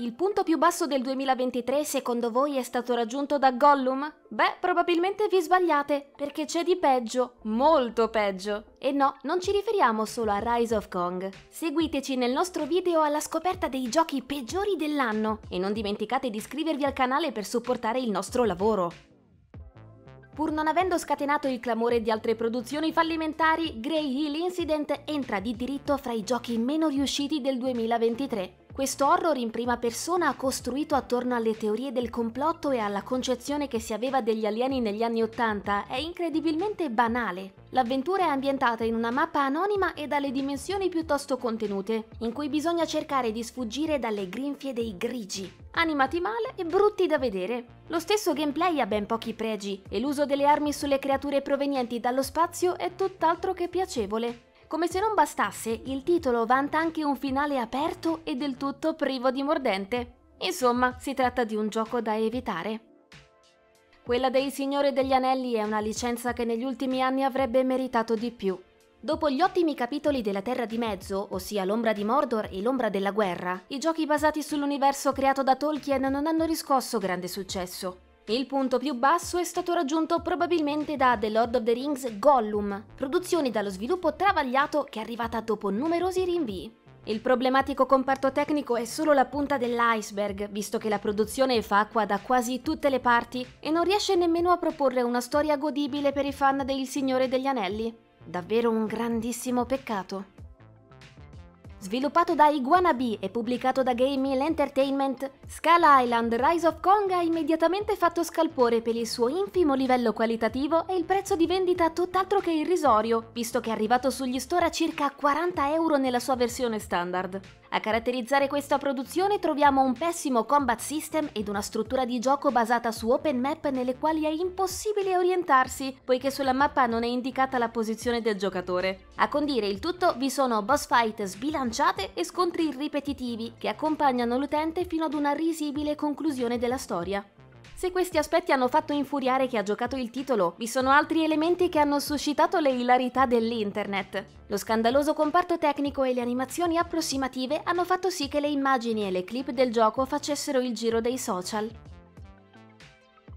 Il punto più basso del 2023 secondo voi è stato raggiunto da Gollum? Beh, probabilmente vi sbagliate, perché c'è di peggio, molto peggio. E no, non ci riferiamo solo a Rise of Kong. Seguiteci nel nostro video alla scoperta dei giochi peggiori dell'anno e non dimenticate di iscrivervi al canale per supportare il nostro lavoro. Pur non avendo scatenato il clamore di altre produzioni fallimentari, Grey Hill Incident entra di diritto fra i giochi meno riusciti del 2023. Questo horror in prima persona costruito attorno alle teorie del complotto e alla concezione che si aveva degli alieni negli anni Ottanta è incredibilmente banale. L'avventura è ambientata in una mappa anonima e dalle dimensioni piuttosto contenute, in cui bisogna cercare di sfuggire dalle grinfie dei grigi, animati male e brutti da vedere. Lo stesso gameplay ha ben pochi pregi e l'uso delle armi sulle creature provenienti dallo spazio è tutt'altro che piacevole. Come se non bastasse, il titolo vanta anche un finale aperto e del tutto privo di mordente. Insomma, si tratta di un gioco da evitare. Quella dei Signore degli Anelli è una licenza che negli ultimi anni avrebbe meritato di più. Dopo gli ottimi capitoli della Terra di Mezzo, ossia l'Ombra di Mordor e l'Ombra della Guerra, i giochi basati sull'universo creato da Tolkien non hanno riscosso grande successo. Il punto più basso è stato raggiunto probabilmente da The Lord of the Rings Gollum, produzione dallo sviluppo travagliato che è arrivata dopo numerosi rinvii. Il problematico comparto tecnico è solo la punta dell'iceberg, visto che la produzione fa acqua da quasi tutte le parti e non riesce nemmeno a proporre una storia godibile per i fan del Signore degli Anelli. Davvero un grandissimo peccato. Sviluppato da Iguana e pubblicato da Game Mill Entertainment, Scala Island Rise of Kong ha immediatamente fatto scalpore per il suo infimo livello qualitativo e il prezzo di vendita tutt'altro che irrisorio, visto che è arrivato sugli store a circa 40 euro nella sua versione standard. A caratterizzare questa produzione troviamo un pessimo combat system ed una struttura di gioco basata su open map nelle quali è impossibile orientarsi, poiché sulla mappa non è indicata la posizione del giocatore. A condire il tutto vi sono boss fight sbilanciate e scontri ripetitivi che accompagnano l'utente fino ad una risibile conclusione della storia. Se questi aspetti hanno fatto infuriare chi ha giocato il titolo, vi sono altri elementi che hanno suscitato le ilarità dell'internet. Lo scandaloso comparto tecnico e le animazioni approssimative hanno fatto sì che le immagini e le clip del gioco facessero il giro dei social.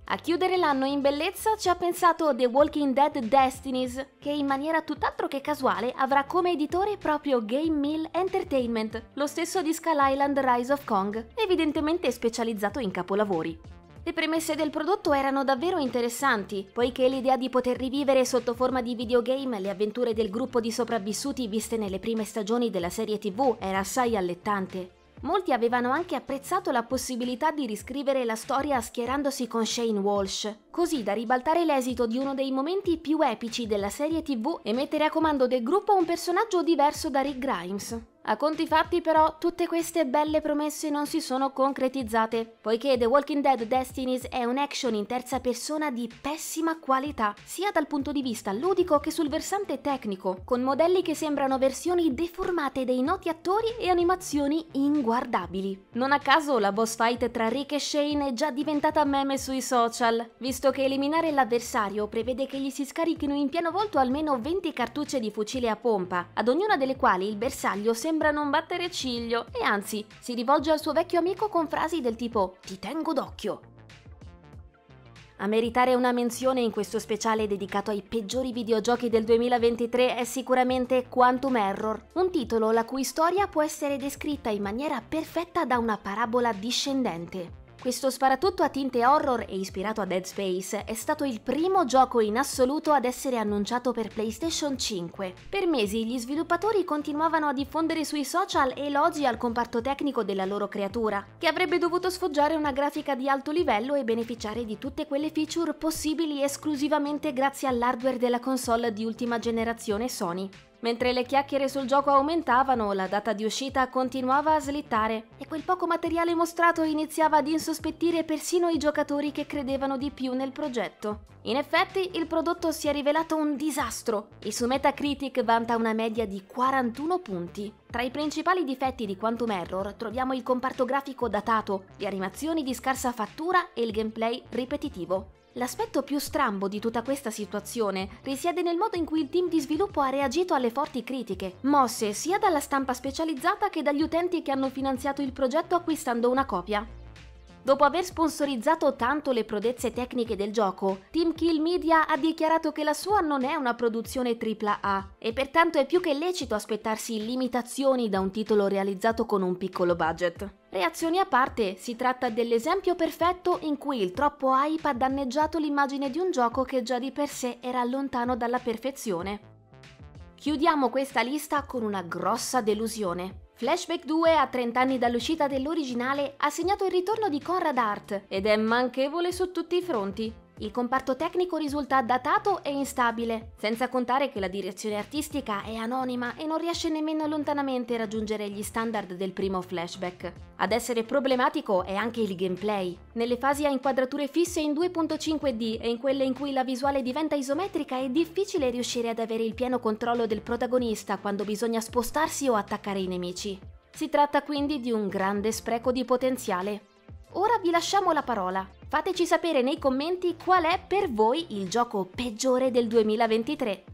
A chiudere l'anno in bellezza ci ha pensato The Walking Dead Destinies, che in maniera tutt'altro che casuale avrà come editore proprio Game Mill Entertainment, lo stesso di Skull Island Rise of Kong, evidentemente specializzato in capolavori. Le premesse del prodotto erano davvero interessanti, poiché l'idea di poter rivivere sotto forma di videogame le avventure del gruppo di sopravvissuti viste nelle prime stagioni della serie TV era assai allettante. Molti avevano anche apprezzato la possibilità di riscrivere la storia schierandosi con Shane Walsh, così da ribaltare l'esito di uno dei momenti più epici della serie TV e mettere a comando del gruppo un personaggio diverso da Rick Grimes. A conti fatti però tutte queste belle promesse non si sono concretizzate, poiché The Walking Dead Destinies è un action in terza persona di pessima qualità, sia dal punto di vista ludico che sul versante tecnico, con modelli che sembrano versioni deformate dei noti attori e animazioni inguardabili. Non a caso la boss fight tra Rick e Shane è già diventata meme sui social, visto che eliminare l'avversario prevede che gli si scarichino in pieno volto almeno 20 cartucce di fucile a pompa, ad ognuna delle quali il bersaglio sembra non battere ciglio e anzi si rivolge al suo vecchio amico con frasi del tipo ti tengo d'occhio. A meritare una menzione in questo speciale dedicato ai peggiori videogiochi del 2023 è sicuramente Quantum Error, un titolo la cui storia può essere descritta in maniera perfetta da una parabola discendente. Questo sparatutto a tinte horror e ispirato a Dead Space è stato il primo gioco in assoluto ad essere annunciato per PlayStation 5. Per mesi gli sviluppatori continuavano a diffondere sui social elogi al comparto tecnico della loro creatura, che avrebbe dovuto sfoggiare una grafica di alto livello e beneficiare di tutte quelle feature possibili esclusivamente grazie all'hardware della console di ultima generazione Sony. Mentre le chiacchiere sul gioco aumentavano, la data di uscita continuava a slittare e quel poco materiale mostrato iniziava ad insospettire persino i giocatori che credevano di più nel progetto. In effetti, il prodotto si è rivelato un disastro e su Metacritic vanta una media di 41 punti. Tra i principali difetti di Quantum Error troviamo il comparto grafico datato, le animazioni di scarsa fattura e il gameplay ripetitivo. L'aspetto più strambo di tutta questa situazione risiede nel modo in cui il team di sviluppo ha reagito alle forti critiche, mosse sia dalla stampa specializzata che dagli utenti che hanno finanziato il progetto acquistando una copia. Dopo aver sponsorizzato tanto le prodezze tecniche del gioco, Team Kill Media ha dichiarato che la sua non è una produzione AAA e pertanto è più che lecito aspettarsi limitazioni da un titolo realizzato con un piccolo budget. Reazioni a parte, si tratta dell'esempio perfetto in cui il troppo hype ha danneggiato l'immagine di un gioco che già di per sé era lontano dalla perfezione. Chiudiamo questa lista con una grossa delusione. Flashback 2, a 30 anni dall'uscita dell'originale, ha segnato il ritorno di Conrad Hart ed è manchevole su tutti i fronti. Il comparto tecnico risulta datato e instabile, senza contare che la direzione artistica è anonima e non riesce nemmeno lontanamente a raggiungere gli standard del primo flashback. Ad essere problematico è anche il gameplay. Nelle fasi a inquadrature fisse in 2.5D e in quelle in cui la visuale diventa isometrica è difficile riuscire ad avere il pieno controllo del protagonista quando bisogna spostarsi o attaccare i nemici. Si tratta quindi di un grande spreco di potenziale. Ora vi lasciamo la parola. Fateci sapere nei commenti qual è per voi il gioco peggiore del 2023.